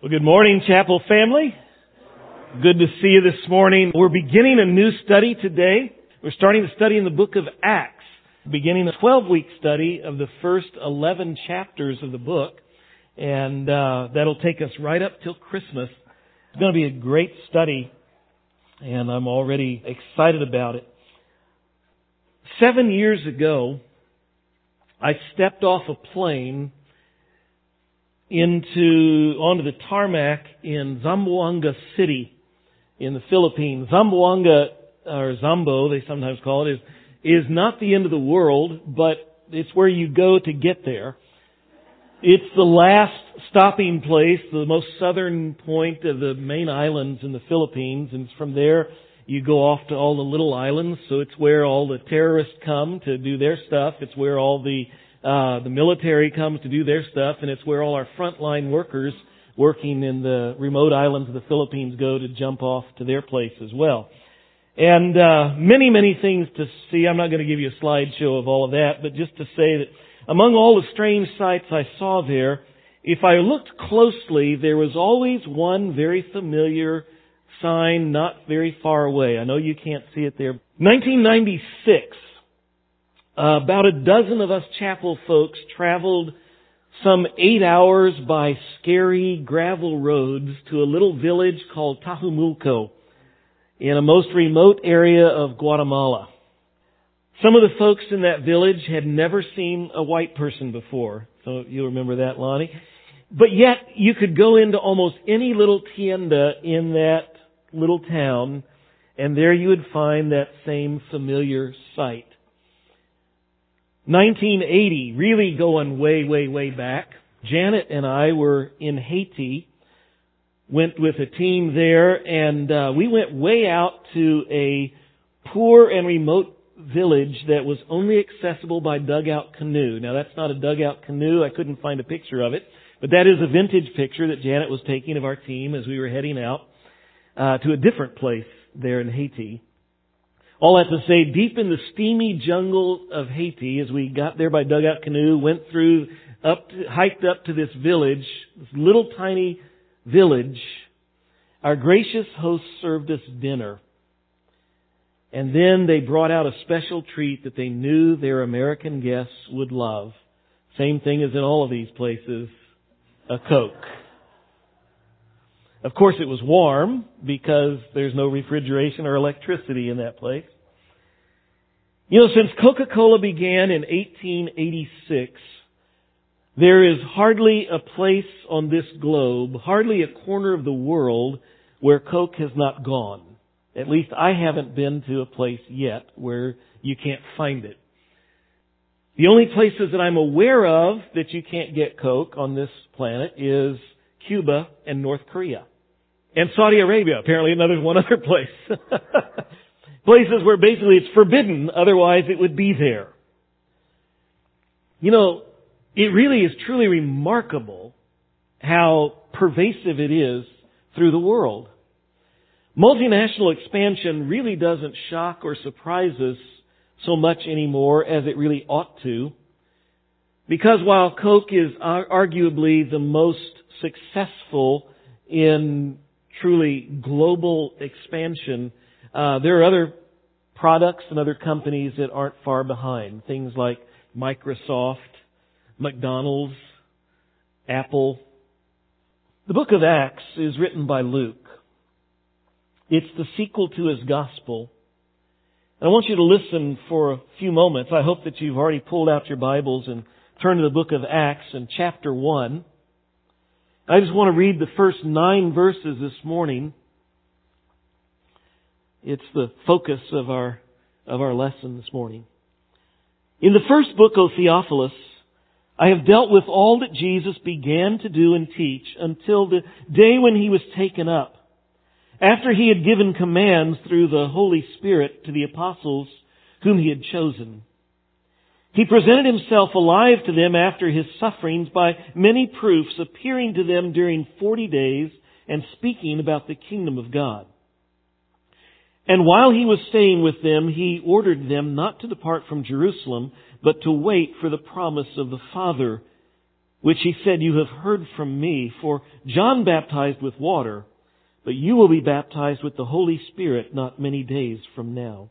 Well, good morning, chapel family. Good to see you this morning. We're beginning a new study today. We're starting to study in the book of Acts, beginning a 12 week study of the first 11 chapters of the book. And uh, that'll take us right up till Christmas. It's going to be a great study, and I'm already excited about it. Seven years ago, I stepped off a plane into onto the tarmac in Zamboanga City in the Philippines. Zamboanga or Zambo, they sometimes call it, is is not the end of the world, but it's where you go to get there. It's the last stopping place, the most southern point of the main islands in the Philippines, and from there you go off to all the little islands. So it's where all the terrorists come to do their stuff. It's where all the uh, the military comes to do their stuff, and it's where all our frontline workers working in the remote islands of the Philippines go to jump off to their place as well. And uh, many, many things to see. I'm not going to give you a slideshow of all of that, but just to say that among all the strange sights I saw there, if I looked closely, there was always one very familiar sign not very far away. I know you can't see it there. 1996, uh, about a dozen of us chapel folks traveled some eight hours by scary gravel roads to a little village called Tajumulco in a most remote area of Guatemala. Some of the folks in that village had never seen a white person before. So you remember that, Lonnie? But yet you could go into almost any little tienda in that little town and there you would find that same familiar sight. 1980, really going way, way, way back. Janet and I were in Haiti, went with a team there, and uh, we went way out to a poor and remote village that was only accessible by dugout canoe. Now that's not a dugout canoe. I couldn't find a picture of it, but that is a vintage picture that Janet was taking of our team as we were heading out uh, to a different place there in Haiti. All that to say, deep in the steamy jungle of Haiti, as we got there by dugout canoe, went through, up, to, hiked up to this village, this little tiny village, our gracious host served us dinner. And then they brought out a special treat that they knew their American guests would love. Same thing as in all of these places, a Coke. Of course, it was warm because there's no refrigeration or electricity in that place. You know, since Coca-Cola began in 1886, there is hardly a place on this globe, hardly a corner of the world where Coke has not gone. At least I haven't been to a place yet where you can't find it. The only places that I'm aware of that you can't get Coke on this planet is Cuba and North Korea. And Saudi Arabia, apparently another one other place. Places where basically it's forbidden, otherwise it would be there. You know, it really is truly remarkable how pervasive it is through the world. Multinational expansion really doesn't shock or surprise us so much anymore as it really ought to. Because while Coke is arguably the most successful in truly global expansion, uh, there are other products and other companies that aren't far behind. Things like Microsoft, McDonald's, Apple. The book of Acts is written by Luke. It's the sequel to his gospel. And I want you to listen for a few moments. I hope that you've already pulled out your Bibles and turned to the book of Acts in chapter 1. I just want to read the first nine verses this morning. It's the focus of our, of our lesson this morning. In the first book, O Theophilus, I have dealt with all that Jesus began to do and teach until the day when he was taken up. After he had given commands through the Holy Spirit to the apostles whom he had chosen. He presented himself alive to them after his sufferings by many proofs, appearing to them during forty days and speaking about the kingdom of God. And while he was staying with them, he ordered them not to depart from Jerusalem, but to wait for the promise of the Father, which he said, You have heard from me, for John baptized with water, but you will be baptized with the Holy Spirit not many days from now.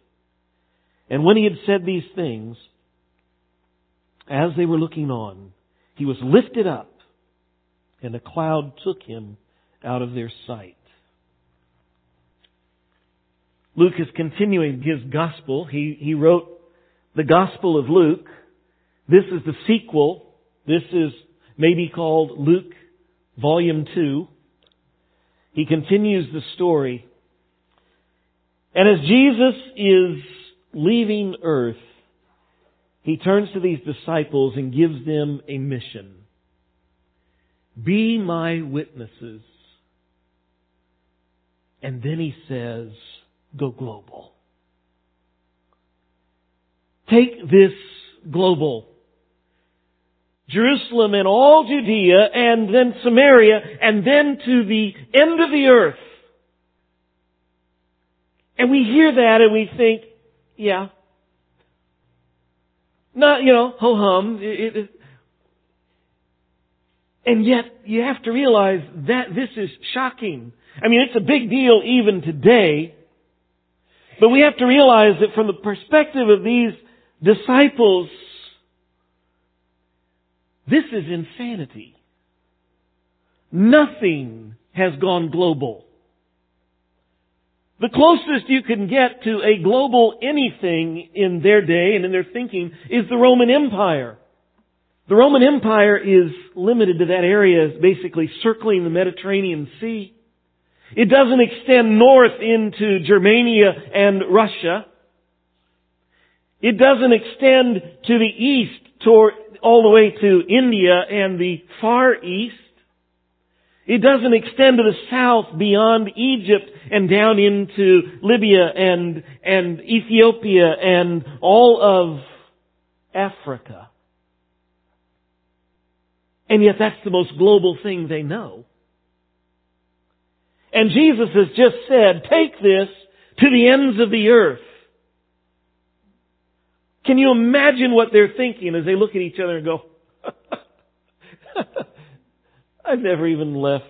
And when he had said these things, as they were looking on, he was lifted up, and a cloud took him out of their sight. Luke is continuing his gospel. He, he wrote the Gospel of Luke. This is the sequel. This is maybe called Luke Volume 2. He continues the story. And as Jesus is leaving earth, he turns to these disciples and gives them a mission. Be my witnesses. And then he says, go global. Take this global. Jerusalem and all Judea and then Samaria and then to the end of the earth. And we hear that and we think, yeah. Not, you know, ho hum. And yet, you have to realize that this is shocking. I mean, it's a big deal even today. But we have to realize that from the perspective of these disciples, this is insanity. Nothing has gone global. The closest you can get to a global anything in their day and in their thinking is the Roman Empire. The Roman Empire is limited to that area, basically circling the Mediterranean Sea. It doesn't extend north into Germania and Russia. It doesn't extend to the east toward, all the way to India and the Far East. It doesn't extend to the south beyond Egypt and down into Libya and, and Ethiopia and all of Africa. And yet that's the most global thing they know. And Jesus has just said, take this to the ends of the earth. Can you imagine what they're thinking as they look at each other and go, I've never even left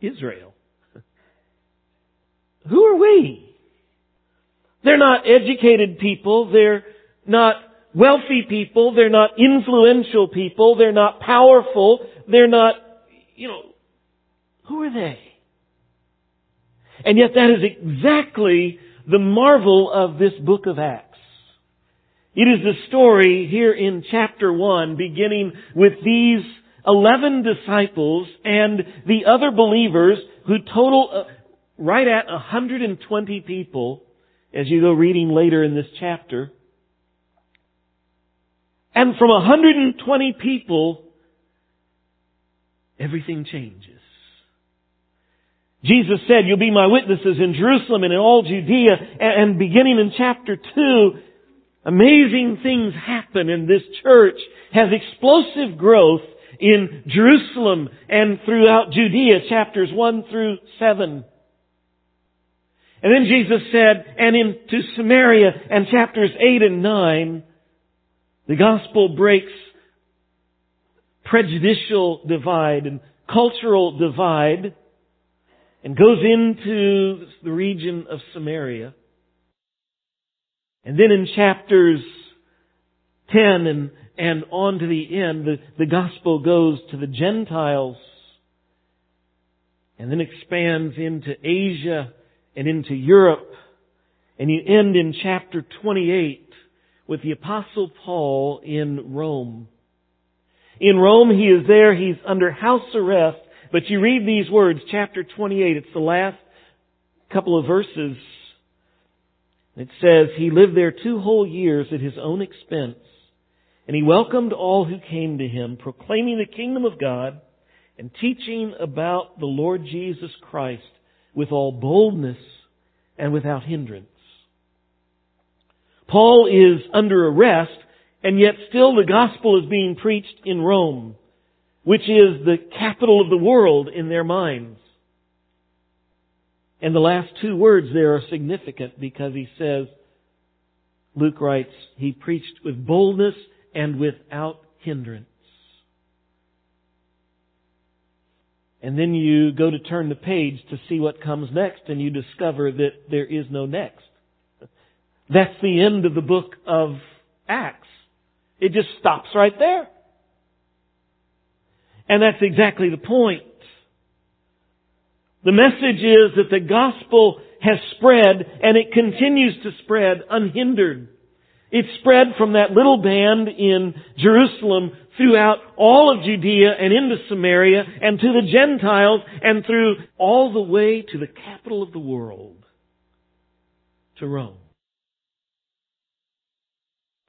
Israel. Who are we? They're not educated people. They're not wealthy people. They're not influential people. They're not powerful. They're not, you know, who are they? And yet that is exactly the marvel of this book of Acts. It is the story here in chapter 1 beginning with these 11 disciples and the other believers who total uh, right at 120 people as you go reading later in this chapter. And from 120 people, everything changes. Jesus said, you'll be my witnesses in Jerusalem and in all Judea. And beginning in chapter 2, amazing things happen and this church has explosive growth in Jerusalem and throughout Judea, chapters 1 through 7. And then Jesus said, and into Samaria and chapters 8 and 9, the gospel breaks prejudicial divide and cultural divide and goes into the region of Samaria. And then in chapters 10 and, and on to the end, the, the gospel goes to the Gentiles and then expands into Asia and into Europe. And you end in chapter 28 with the apostle Paul in Rome. In Rome, he is there, he's under house arrest, but you read these words, chapter 28, it's the last couple of verses. It says, He lived there two whole years at his own expense And he welcomed all who came to him, proclaiming the kingdom of God and teaching about the Lord Jesus Christ with all boldness and without hindrance. Paul is under arrest, and yet still the gospel is being preached in Rome, which is the capital of the world in their minds. And the last two words there are significant because he says, Luke writes, he preached with boldness and without hindrance. And then you go to turn the page to see what comes next and you discover that there is no next. That's the end of the book of Acts. It just stops right there. And that's exactly the point. The message is that the gospel has spread and it continues to spread unhindered. It spread from that little band in Jerusalem throughout all of Judea and into Samaria and to the Gentiles and through all the way to the capital of the world, to Rome.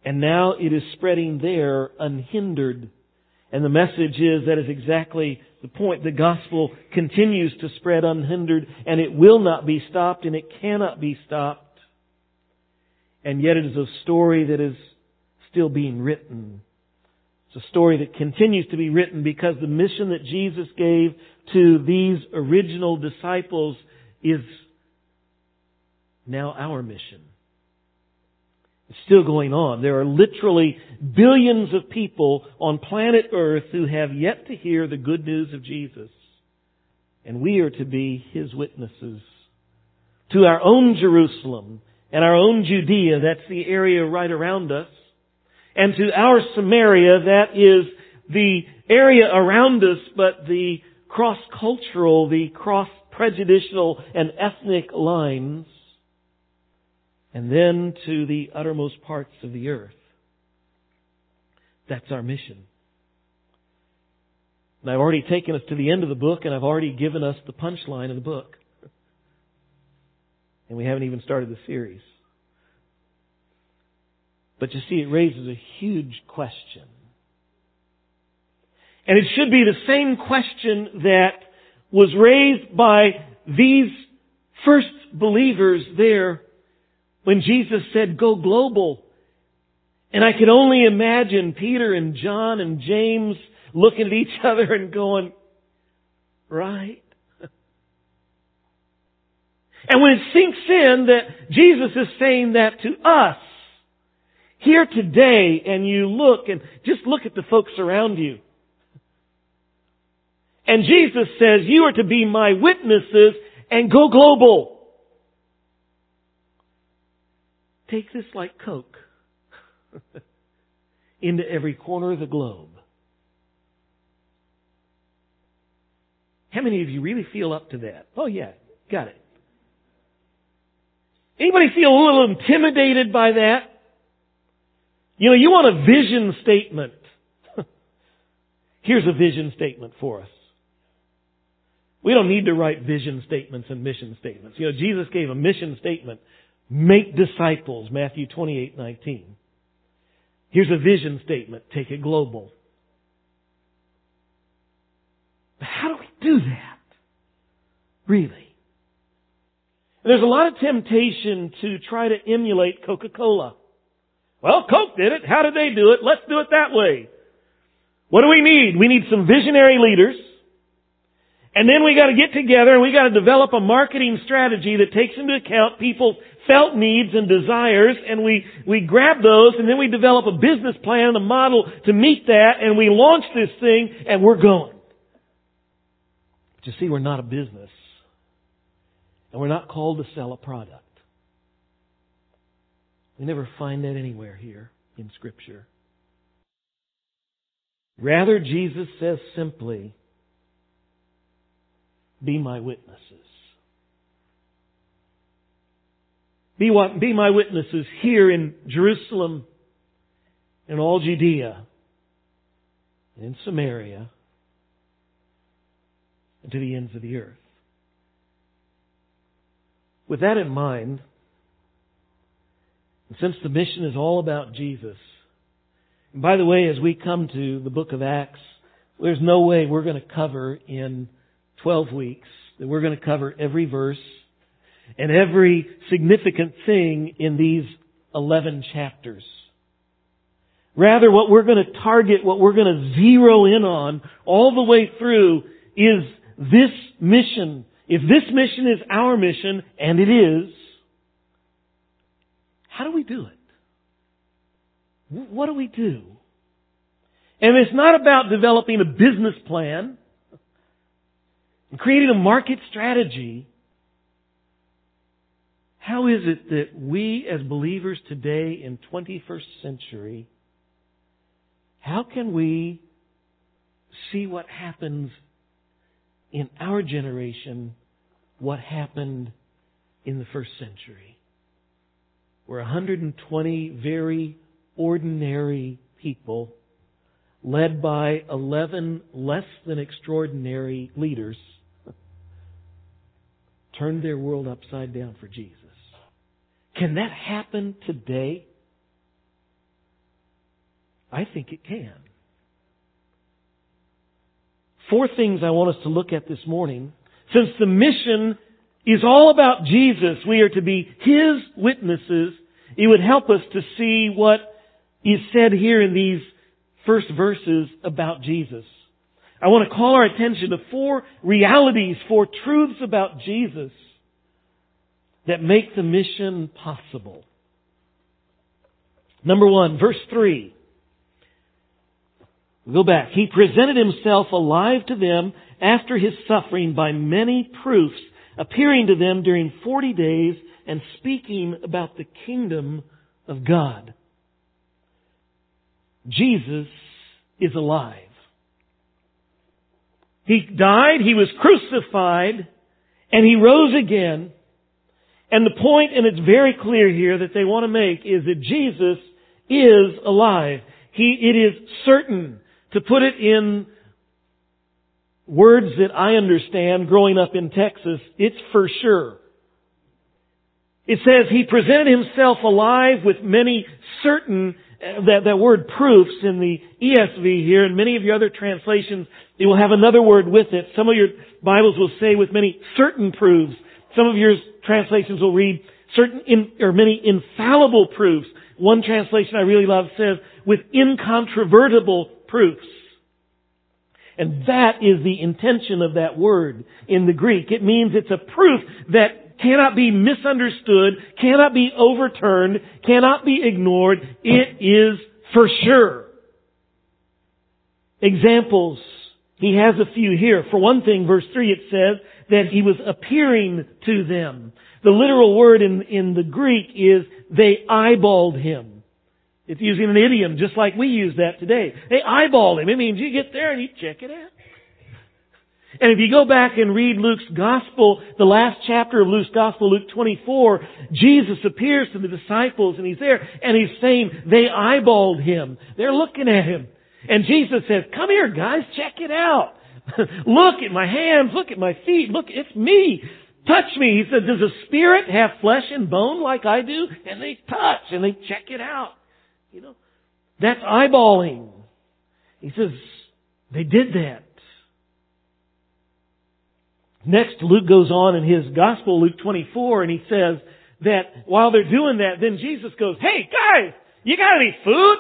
And now it is spreading there unhindered. And the message is that is exactly the point. The gospel continues to spread unhindered and it will not be stopped and it cannot be stopped. And yet it is a story that is still being written. It's a story that continues to be written because the mission that Jesus gave to these original disciples is now our mission. It's still going on. There are literally billions of people on planet Earth who have yet to hear the good news of Jesus. And we are to be His witnesses. To our own Jerusalem and our own Judea, that's the area right around us, and to our Samaria, that is the area around us, but the cross-cultural, the cross-prejudicial and ethnic lines, and then to the uttermost parts of the earth. That's our mission. And I've already taken us to the end of the book, and I've already given us the punchline of the book. And we haven't even started the series. But you see, it raises a huge question. And it should be the same question that was raised by these first believers there when Jesus said, go global. And I can only imagine Peter and John and James looking at each other and going, right? And when it sinks in that Jesus is saying that to us, here today, and you look and just look at the folks around you. And Jesus says, you are to be my witnesses and go global. Take this like Coke into every corner of the globe. How many of you really feel up to that? Oh yeah, got it. Anybody feel a little intimidated by that? You know, you want a vision statement. Here's a vision statement for us. We don't need to write vision statements and mission statements. You know, Jesus gave a mission statement. Make disciples, Matthew 28, 19. Here's a vision statement. Take it global. But How do we do that? Really? There's a lot of temptation to try to emulate Coca-Cola. Well, Coke did it. How did they do it? Let's do it that way. What do we need? We need some visionary leaders. And then we gotta get together and we gotta develop a marketing strategy that takes into account people's felt needs and desires and we, we grab those and then we develop a business plan, a model to meet that and we launch this thing and we're going. But you see, we're not a business. And we're not called to sell a product. We never find that anywhere here in Scripture. Rather, Jesus says simply, be my witnesses. Be, what, be my witnesses here in Jerusalem, in all Judea, and in Samaria, and to the ends of the earth. With that in mind, since the mission is all about Jesus, and By the way, as we come to the book of Acts, there's no way we're going to cover in 12 weeks that we're going to cover every verse and every significant thing in these 11 chapters. Rather, what we're going to target, what we're going to zero in on all the way through is this mission. If this mission is our mission, and it is, how do we do it? What do we do? And it's not about developing a business plan and creating a market strategy. How is it that we as believers today in 21st century, how can we see what happens in our generation, what happened in the first century? Where 120 very ordinary people, led by 11 less than extraordinary leaders, turned their world upside down for Jesus. Can that happen today? I think it can. Four things I want us to look at this morning. Since the mission is all about Jesus, we are to be His witnesses. It would help us to see what is said here in these first verses about Jesus. I want to call our attention to four realities, four truths about Jesus that make the mission possible. Number one, verse three. Go back. He presented himself alive to them after his suffering by many proofs, appearing to them during forty days and speaking about the kingdom of God. Jesus is alive. He died, He was crucified, and He rose again. And the point, and it's very clear here that they want to make, is that Jesus is alive. He, it is certain, to put it in words that I understand growing up in Texas, it's for sure. It says He presented Himself alive with many certain uh, that, that word proofs in the ESV here and many of your other translations, it will have another word with it. Some of your Bibles will say with many certain proofs. Some of your translations will read certain in, or many infallible proofs. One translation I really love says with incontrovertible proofs. And that is the intention of that word in the Greek. It means it's a proof that cannot be misunderstood, cannot be overturned, cannot be ignored. It is for sure. Examples. He has a few here. For one thing, verse 3, it says that he was appearing to them. The literal word in, in the Greek is they eyeballed him. It's using an idiom just like we use that today. They eyeball him. It means you get there and you check it out. And if you go back and read Luke's Gospel, the last chapter of Luke's Gospel, Luke 24, Jesus appears to the disciples and he's there and he's saying they eyeballed him. They're looking at him. And Jesus says, come here guys, check it out. look at my hands, look at my feet, look, it's me. Touch me. He said, does a spirit have flesh and bone like I do? And they touch and they check it out. You know, that's eyeballing. He says, they did that. Next, Luke goes on in his gospel, Luke 24, and he says that while they're doing that, then Jesus goes, Hey guys, you got any food?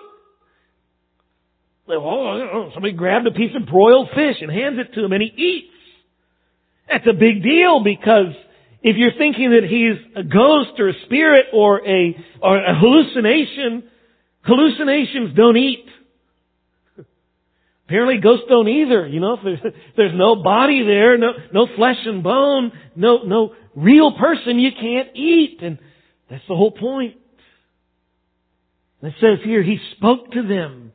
Oh, somebody grabbed a piece of broiled fish and hands it to him and he eats. That's a big deal because if you're thinking that he's a ghost or a spirit or a, or a hallucination, hallucinations don't eat. Apparently ghosts don't either. You know, if there's, there's no body there, no, no flesh and bone, no, no real person, you can't eat. And that's the whole point. it says here, He spoke to them.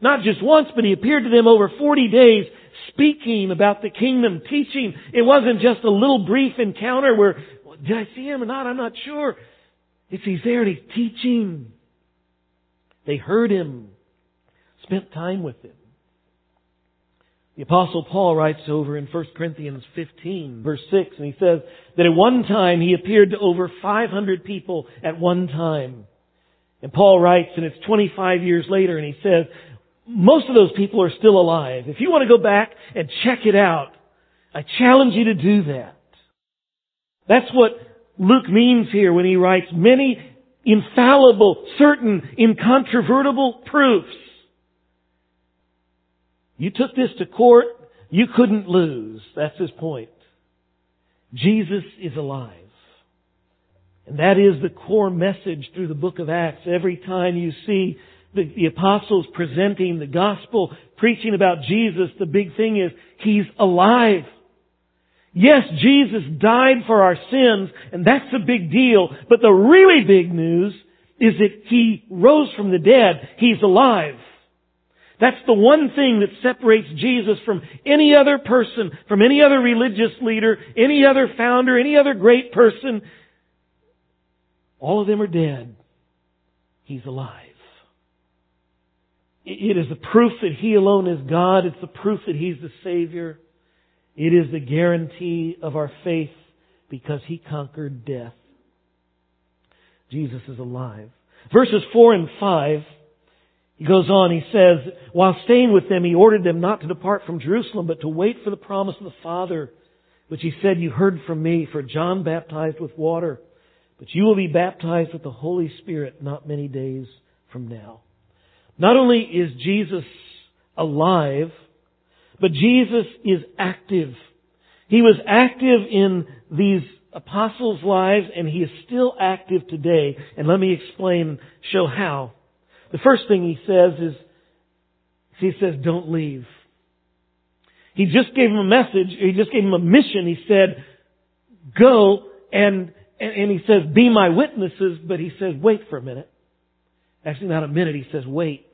Not just once, but He appeared to them over 40 days, speaking about the kingdom, teaching. It wasn't just a little brief encounter where, well, did I see Him or not? I'm not sure. It's He's there and He's teaching. They heard Him, spent time with Him. The apostle Paul writes over in 1 Corinthians 15 verse 6 and he says that at one time he appeared to over 500 people at one time. And Paul writes, and it's 25 years later, and he says, most of those people are still alive. If you want to go back and check it out, I challenge you to do that. That's what Luke means here when he writes many infallible, certain, incontrovertible proofs. You took this to court, you couldn't lose. That's his point. Jesus is alive. And that is the core message through the book of Acts. Every time you see the, the, apostles presenting the gospel, preaching about Jesus, the big thing is, He's alive. Yes, Jesus died for our sins, and that's a big deal, but the really big news is that He rose from the dead. He's alive. That's the one thing that separates Jesus from any other person, from any other religious leader, any other founder, any other great person. All of them are dead. He's alive. It is the proof that He alone is God. It's the proof that He's the Savior. It is the guarantee of our faith because He conquered death. Jesus is alive. Verses 4 and 5 he goes on, he says, while staying with them, he ordered them not to depart from Jerusalem, but to wait for the promise of the Father, which he said, you heard from me, for John baptized with water, but you will be baptized with the Holy Spirit not many days from now. Not only is Jesus alive, but Jesus is active. He was active in these apostles' lives, and he is still active today. And let me explain, show how. The first thing he says is, he says, don't leave. He just gave him a message, he just gave him a mission. He said, go and, and he says, be my witnesses, but he says, wait for a minute. Actually, not a minute, he says, wait.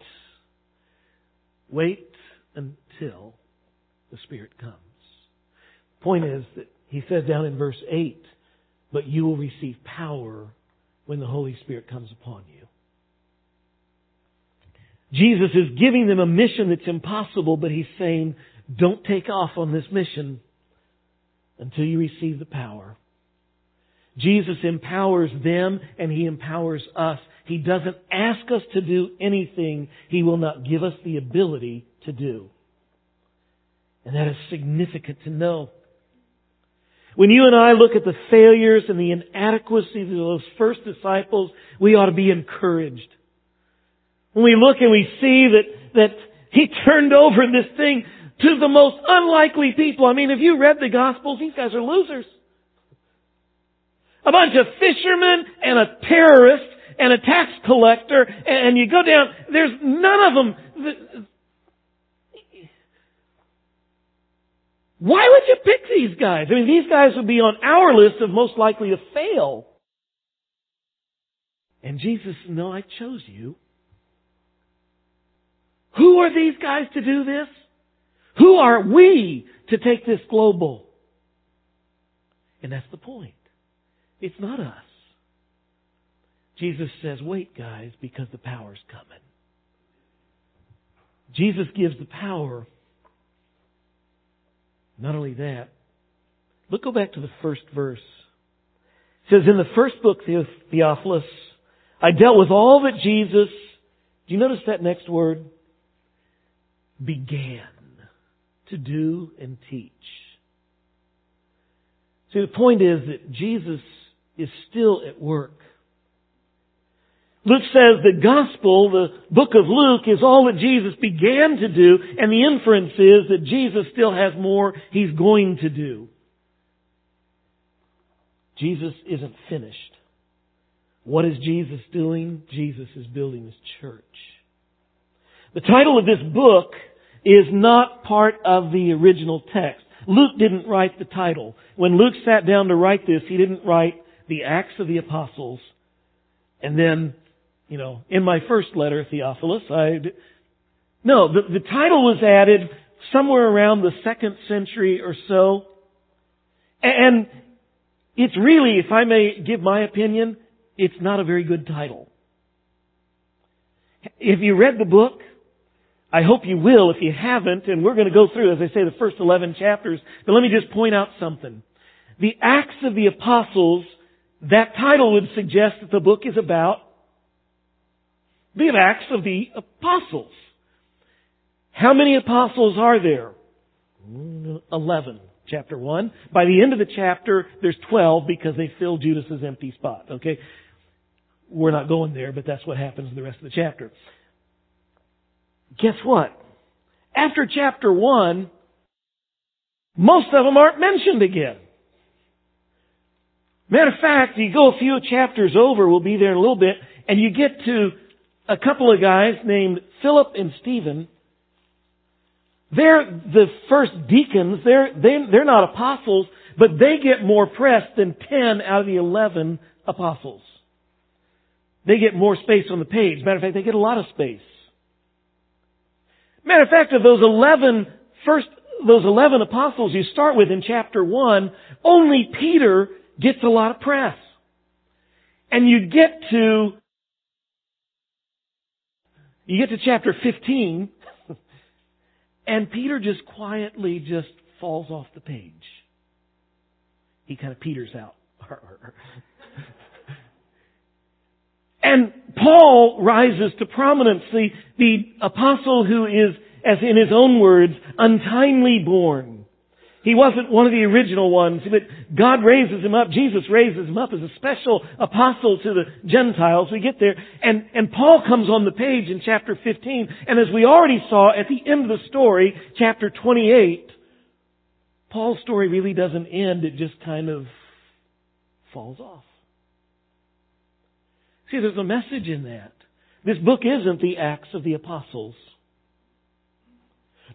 Wait until the Spirit comes. Point is that he says down in verse 8, but you will receive power when the Holy Spirit comes upon you. Jesus is giving them a mission that's impossible, but He's saying, don't take off on this mission until you receive the power. Jesus empowers them and He empowers us. He doesn't ask us to do anything He will not give us the ability to do. And that is significant to know. When you and I look at the failures and the inadequacies of those first disciples, we ought to be encouraged. When we look and we see that, that he turned over this thing to the most unlikely people. I mean, if you read the Gospels, these guys are losers. A bunch of fishermen and a terrorist and a tax collector, and you go down, there's none of them. Why would you pick these guys? I mean, these guys would be on our list of most likely to fail. And Jesus, no, I chose you. Who are these guys to do this? Who are we to take this global? And that's the point. It's not us. Jesus says, wait guys, because the power's coming. Jesus gives the power. Not only that, look, go back to the first verse. It says, in the first book, Theophilus, I dealt with all that Jesus, do you notice that next word? began to do and teach. See, the point is that Jesus is still at work. Luke says the gospel, the book of Luke, is all that Jesus began to do, and the inference is that Jesus still has more he's going to do. Jesus isn't finished. What is Jesus doing? Jesus is building his church. The title of this book is not part of the original text. Luke didn't write the title. When Luke sat down to write this, he didn't write the Acts of the Apostles. And then, you know, in my first letter, Theophilus, I, no, the, the title was added somewhere around the second century or so. And it's really, if I may give my opinion, it's not a very good title. If you read the book, I hope you will if you haven't, and we're going to go through, as I say, the first 11 chapters. But let me just point out something. The Acts of the Apostles, that title would suggest that the book is about The Acts of the Apostles. How many apostles are there? Eleven. Chapter 1. By the end of the chapter, there's 12 because they fill Judas's empty spot. Okay? We're not going there, but that's what happens in the rest of the chapter. Guess what? After chapter 1, most of them aren't mentioned again. Matter of fact, you go a few chapters over, we'll be there in a little bit, and you get to a couple of guys named Philip and Stephen. They're the first deacons. They're, they're, they're not apostles, but they get more press than 10 out of the 11 apostles. They get more space on the page. Matter of fact, they get a lot of space. Matter of fact, of those 11 first, those 11 apostles you start with in chapter 1, only Peter gets a lot of press. And you get to, you get to chapter 15, and Peter just quietly just falls off the page. He kind of peters out. and Paul rises to prominence, the, the apostle who is, as in his own words, untimely born. He wasn't one of the original ones, but God raises him up. Jesus raises him up as a special apostle to the Gentiles. We get there, and, and Paul comes on the page in chapter 15, and as we already saw at the end of the story, chapter 28, Paul's story really doesn't end, it just kind of falls off. See, there's a message in that. This book isn't the Acts of the Apostles.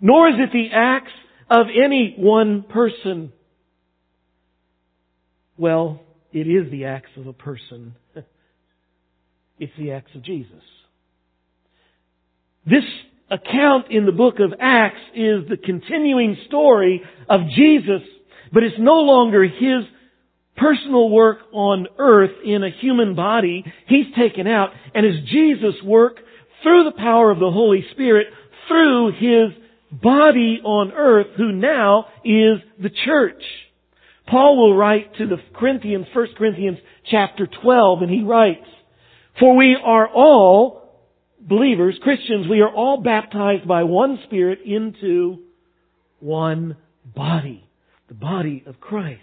Nor is it the Acts of any one person. Well, it is the acts of a person. It's the acts of Jesus. This account in the book of Acts is the continuing story of Jesus, but it's no longer his personal work on earth in a human body. He's taken out, and it's Jesus' work through the power of the Holy Spirit, through his body on earth who now is the church. Paul will write to the Corinthians, 1 Corinthians chapter 12, and he writes, For we are all believers, Christians, we are all baptized by one Spirit into one body, the body of Christ.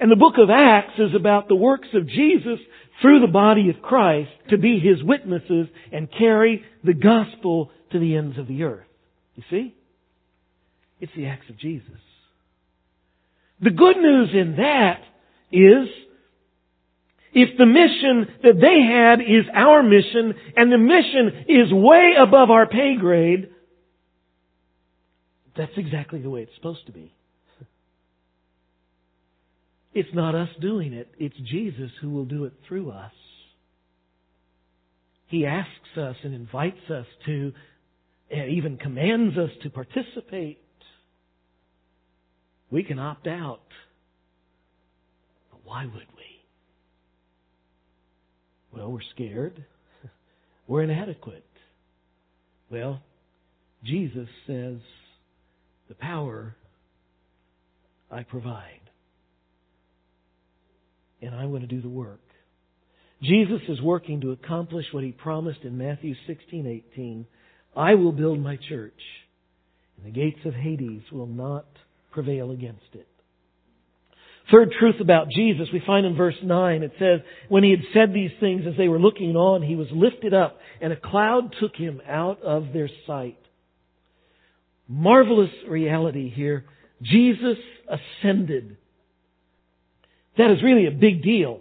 And the book of Acts is about the works of Jesus through the body of Christ to be His witnesses and carry the gospel to the ends of the earth. You see? It's the acts of Jesus. The good news in that is if the mission that they had is our mission and the mission is way above our pay grade, that's exactly the way it's supposed to be. It's not us doing it, it's Jesus who will do it through us. He asks us and invites us to and even commands us to participate. We can opt out. But why would we? Well, we're scared. We're inadequate. Well, Jesus says, the power I provide. And I'm going to do the work. Jesus is working to accomplish what he promised in Matthew 16:18 I will build my church, and the gates of Hades will not prevail against it. Third truth about Jesus, we find in verse 9, it says, When he had said these things as they were looking on, he was lifted up, and a cloud took him out of their sight. Marvelous reality here. Jesus ascended. That is really a big deal.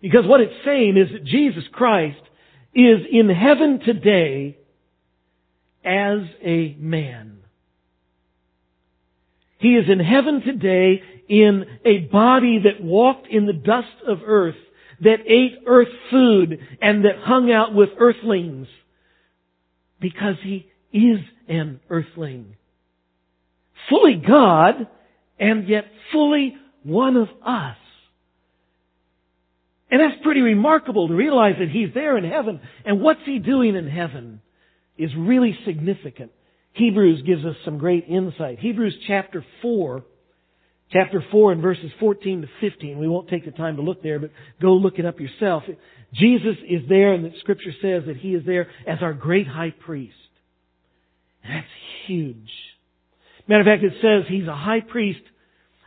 Because what it's saying is that Jesus Christ is in heaven today as a man. He is in heaven today in a body that walked in the dust of earth, that ate earth food, and that hung out with earthlings. Because he is an earthling. Fully God, and yet fully one of us. And that's pretty remarkable to realize that he's there in heaven. And what's he doing in heaven? Is really significant. Hebrews gives us some great insight. Hebrews chapter 4, chapter 4 and verses 14 to 15. We won't take the time to look there, but go look it up yourself. Jesus is there and the scripture says that He is there as our great high priest. That's huge. Matter of fact, it says He's a high priest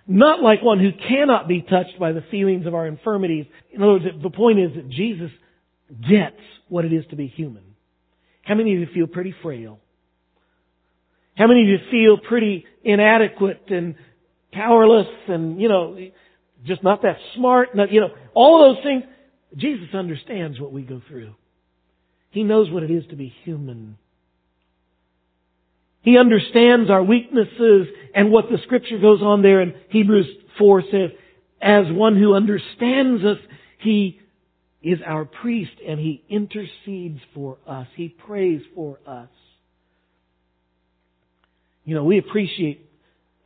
not like one who cannot be touched by the feelings of our infirmities. In other words, the point is that Jesus gets what it is to be human. How many of you feel pretty frail? How many of you feel pretty inadequate and powerless and, you know, just not that smart, not, you know, all of those things? Jesus understands what we go through. He knows what it is to be human. He understands our weaknesses and what the scripture goes on there in Hebrews 4 says, as one who understands us, He is our priest and He intercedes for us. He prays for us. You know, we appreciate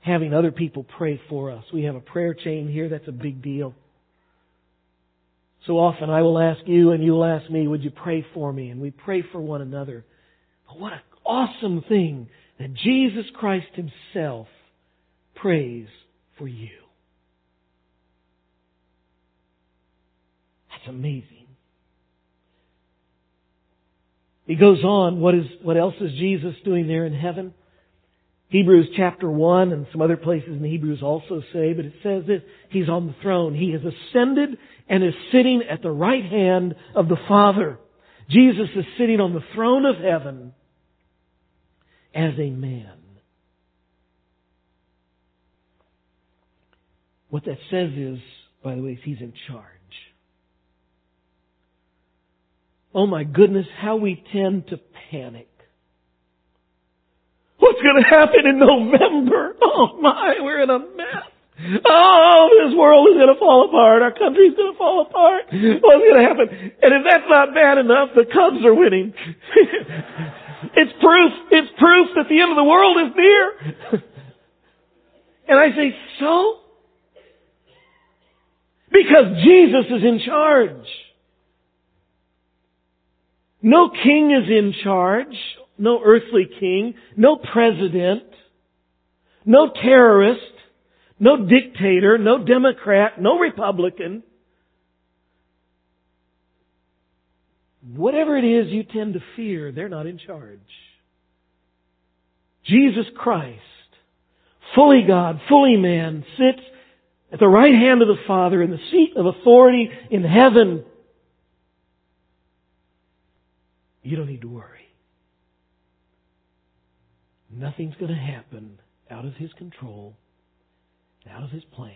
having other people pray for us. We have a prayer chain here. That's a big deal. So often I will ask you and you will ask me, would you pray for me? And we pray for one another. But what an awesome thing that Jesus Christ Himself prays for you. That's amazing. He goes on, what is, what else is Jesus doing there in heaven? Hebrews chapter 1 and some other places in Hebrews also say, but it says that He's on the throne. He has ascended and is sitting at the right hand of the Father. Jesus is sitting on the throne of heaven as a man. What that says is, by the way, he's in charge. Oh my goodness, how we tend to panic. What's going to happen in November? Oh my, we're in a mess. Oh, this world is going to fall apart. Our country's going to fall apart. What's going to happen? And if that's not bad enough, the Cubs are winning. It's proof, it's proof that the end of the world is near. and I say, so? Because Jesus is in charge. No king is in charge. No earthly king. No president. No terrorist. No dictator. No Democrat. No Republican. whatever it is you tend to fear, they're not in charge. Jesus Christ, fully God, fully man, sits at the right hand of the Father in the seat of authority in heaven. You don't need to worry. Nothing's going to happen out of His control, out of His plan.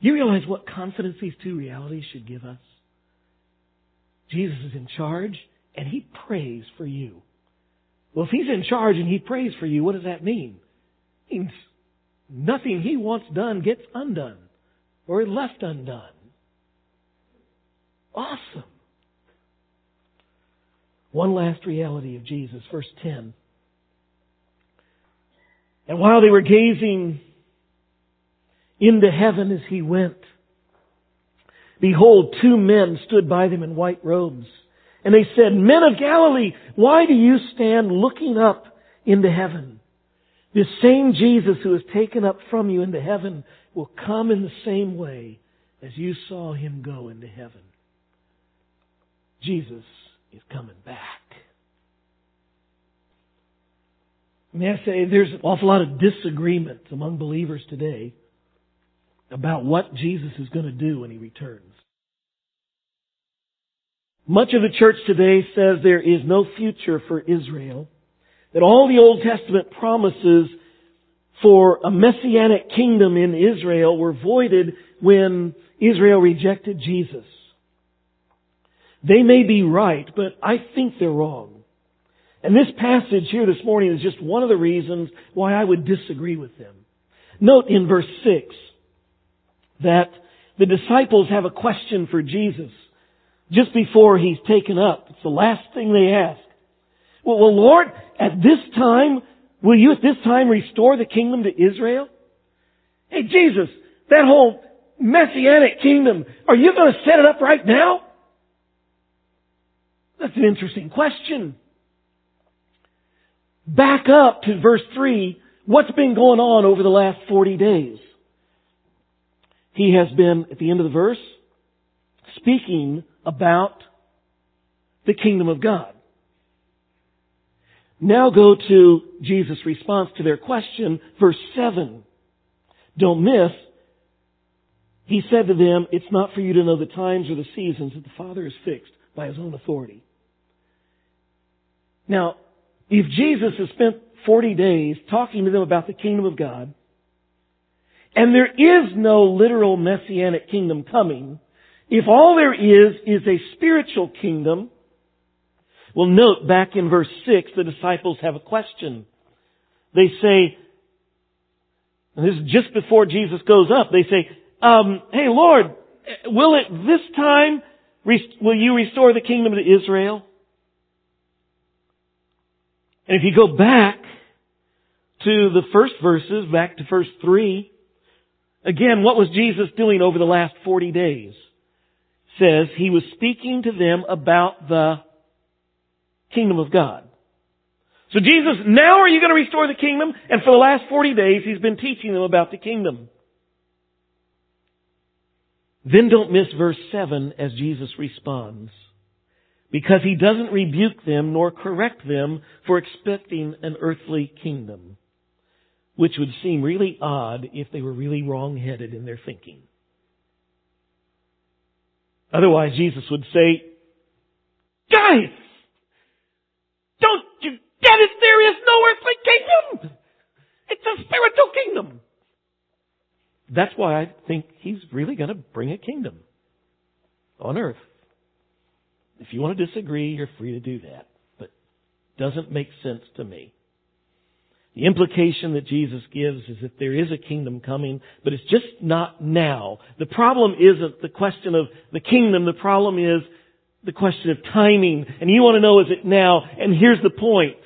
You realize what confidence these two realities should give us? Jesus is in charge and He prays for you. Well, if He's in charge and He prays for you, what does that mean? It means nothing He wants done gets undone or left undone. Awesome. One last reality of Jesus, verse 10. And while they were gazing into heaven as he went. Behold, two men stood by them in white robes. And they said, Men of Galilee, why do you stand looking up into heaven? This same Jesus who is taken up from you into heaven will come in the same way as you saw him go into heaven. Jesus is coming back. May I say, there's an awful lot of disagreement among believers today about what Jesus is going to do when he returns. Much of the church today says there is no future for Israel, that all the Old Testament promises for a messianic kingdom in Israel were voided when Israel rejected Jesus. They may be right, but I think they're wrong. And this passage here this morning is just one of the reasons why I would disagree with them. Note in verse 6, that the disciples have a question for Jesus just before he's taken up. It's the last thing they ask. Well, well, Lord, at this time, will you at this time restore the kingdom to Israel? Hey, Jesus, that whole messianic kingdom, are you going to set it up right now? That's an interesting question. Back up to verse 3 What's been going on over the last 40 days? He has been, at the end of the verse, speaking about the kingdom of God. Now go to Jesus' response to their question, verse 7. Don't miss. He said to them, It's not for you to know the times or the seasons that the Father has fixed by His own authority. Now, if Jesus has spent 40 days talking to them about the kingdom of God, and there is no literal messianic kingdom coming, if all there is is a spiritual kingdom, well note back in verse 6, the disciples have a question. They say, this is just before Jesus goes up, they say, um, hey Lord, will it this time, will you restore the kingdom to Israel? And if you go back to the first verses, back to verse 3, again, what was Jesus doing over the last 40 days? Says he was speaking to them about the kingdom of God. So Jesus, now are you going to restore the kingdom? And for the last 40 days, he's been teaching them about the kingdom. Then don't miss verse 7 as Jesus responds because he doesn't rebuke them nor correct them for expecting an earthly kingdom, which would seem really odd if they were really wrong-headed in their thinking. Otherwise, Jesus would say, Guys! Don't you get it? There is no earthly kingdom! It's a spiritual kingdom! That's why I think he's really going to bring a kingdom on earth. If you want to disagree, you're free to do that. But it doesn't make sense to me. The implication that Jesus gives is that there is a kingdom coming, but it's just not now. The problem isn't the question of the kingdom, the problem is the question of timing. And you want to know is it now? And here's the point.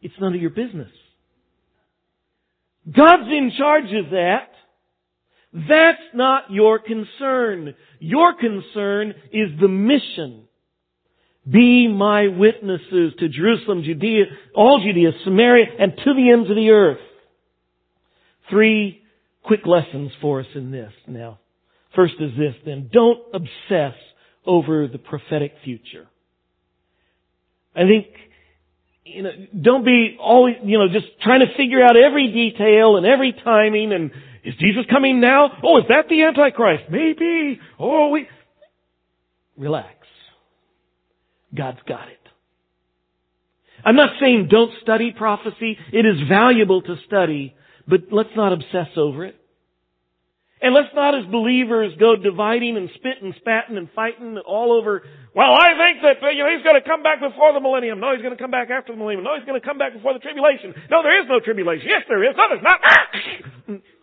It's none of your business. God's in charge of that. That's not your concern. Your concern is the mission. Be my witnesses to Jerusalem, Judea, all Judea, Samaria, and to the ends of the earth. Three quick lessons for us in this now. First is this then. Don't obsess over the prophetic future. I think, you know, don't be always, you know, just trying to figure out every detail and every timing and is Jesus coming now? Oh, is that the Antichrist? Maybe. Oh, we. Relax. God's got it. I'm not saying don't study prophecy. It is valuable to study, but let's not obsess over it. And let's not as believers go dividing and spitting, and spatting and fighting all over, well, I think that, you know, he's going to come back before the millennium. No, he's going to come back after the millennium. No, he's going to come back before the tribulation. No, there is no tribulation. Yes, there is. No, there's not.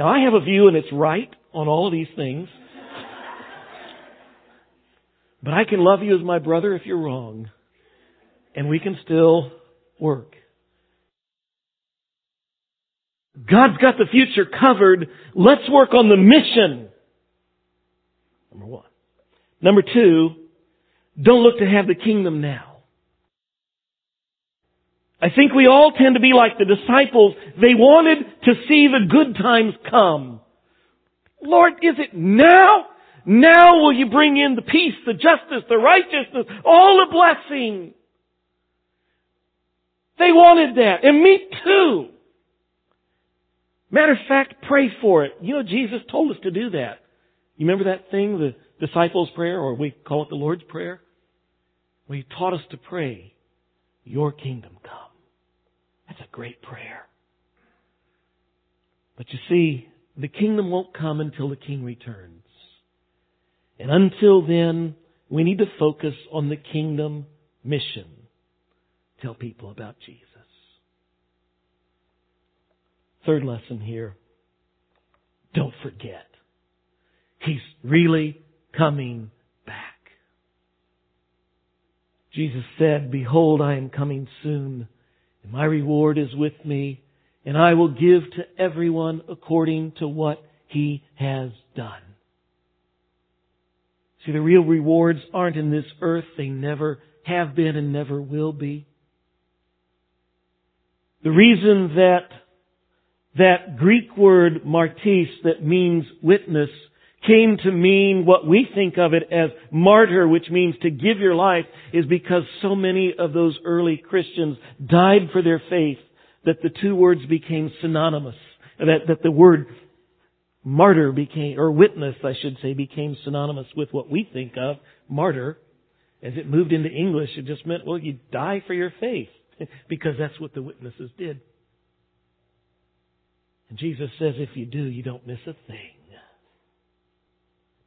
Now I have a view and it's right on all of these things. But I can love you as my brother if you're wrong. And we can still work. God's got the future covered. Let's work on the mission. Number one. Number two, don't look to have the kingdom now. I think we all tend to be like the disciples. They wanted to see the good times come. Lord, is it now? Now will you bring in the peace, the justice, the righteousness, all the blessing? They wanted that. And me too. Matter of fact, pray for it. You know, Jesus told us to do that. You remember that thing, the disciples' prayer, or we call it the Lord's Prayer? Well, He taught us to pray, Your kingdom come. A great prayer. But you see, the kingdom won't come until the king returns. And until then, we need to focus on the kingdom mission. Tell people about Jesus. Third lesson here. Don't forget. He's really coming back. Jesus said, Behold, I am coming soon and my reward is with me, and I will give to everyone according to what he has done. See, the real rewards aren't in this earth. They never have been and never will be. The reason that that Greek word martis that means witness came to mean what we think of it as martyr, which means to give your life, is because so many of those early Christians died for their faith that the two words became synonymous. That, that the word martyr became, or witness, I should say, became synonymous with what we think of, martyr. As it moved into English, it just meant, well, you die for your faith, because that's what the witnesses did. And Jesus says, if you do, you don't miss a thing.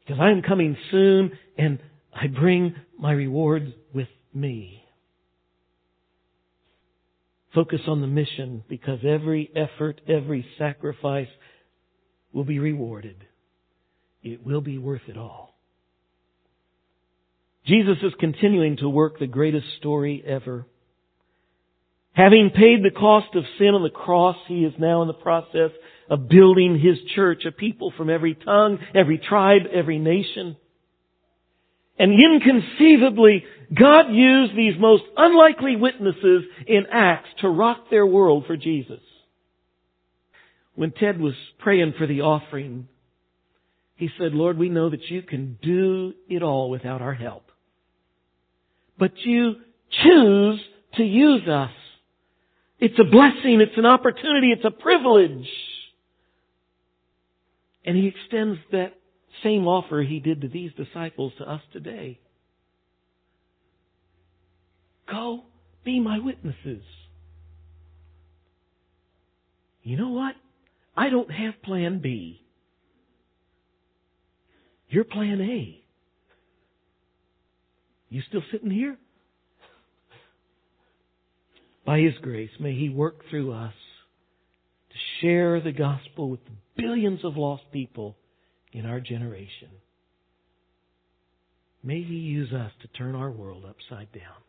Because I am coming soon, and I bring my rewards with me. Focus on the mission because every effort, every sacrifice will be rewarded. It will be worth it all. Jesus is continuing to work the greatest story ever. Having paid the cost of sin on the cross, He is now in the process of building His church, a people from every tongue, every tribe, every nation. And inconceivably, God used these most unlikely witnesses in Acts to rock their world for Jesus. When Ted was praying for the offering, he said, Lord, we know that you can do it all without our help. But you choose to use us. It's a blessing, it's an opportunity, it's a privilege. And he extends that same offer he did to these disciples to us today. Go be my witnesses. You know what? I don't have plan B. You're plan A. You still sitting here? By His grace, may He work through us to share the gospel with the billions of lost people in our generation. May He use us to turn our world upside down.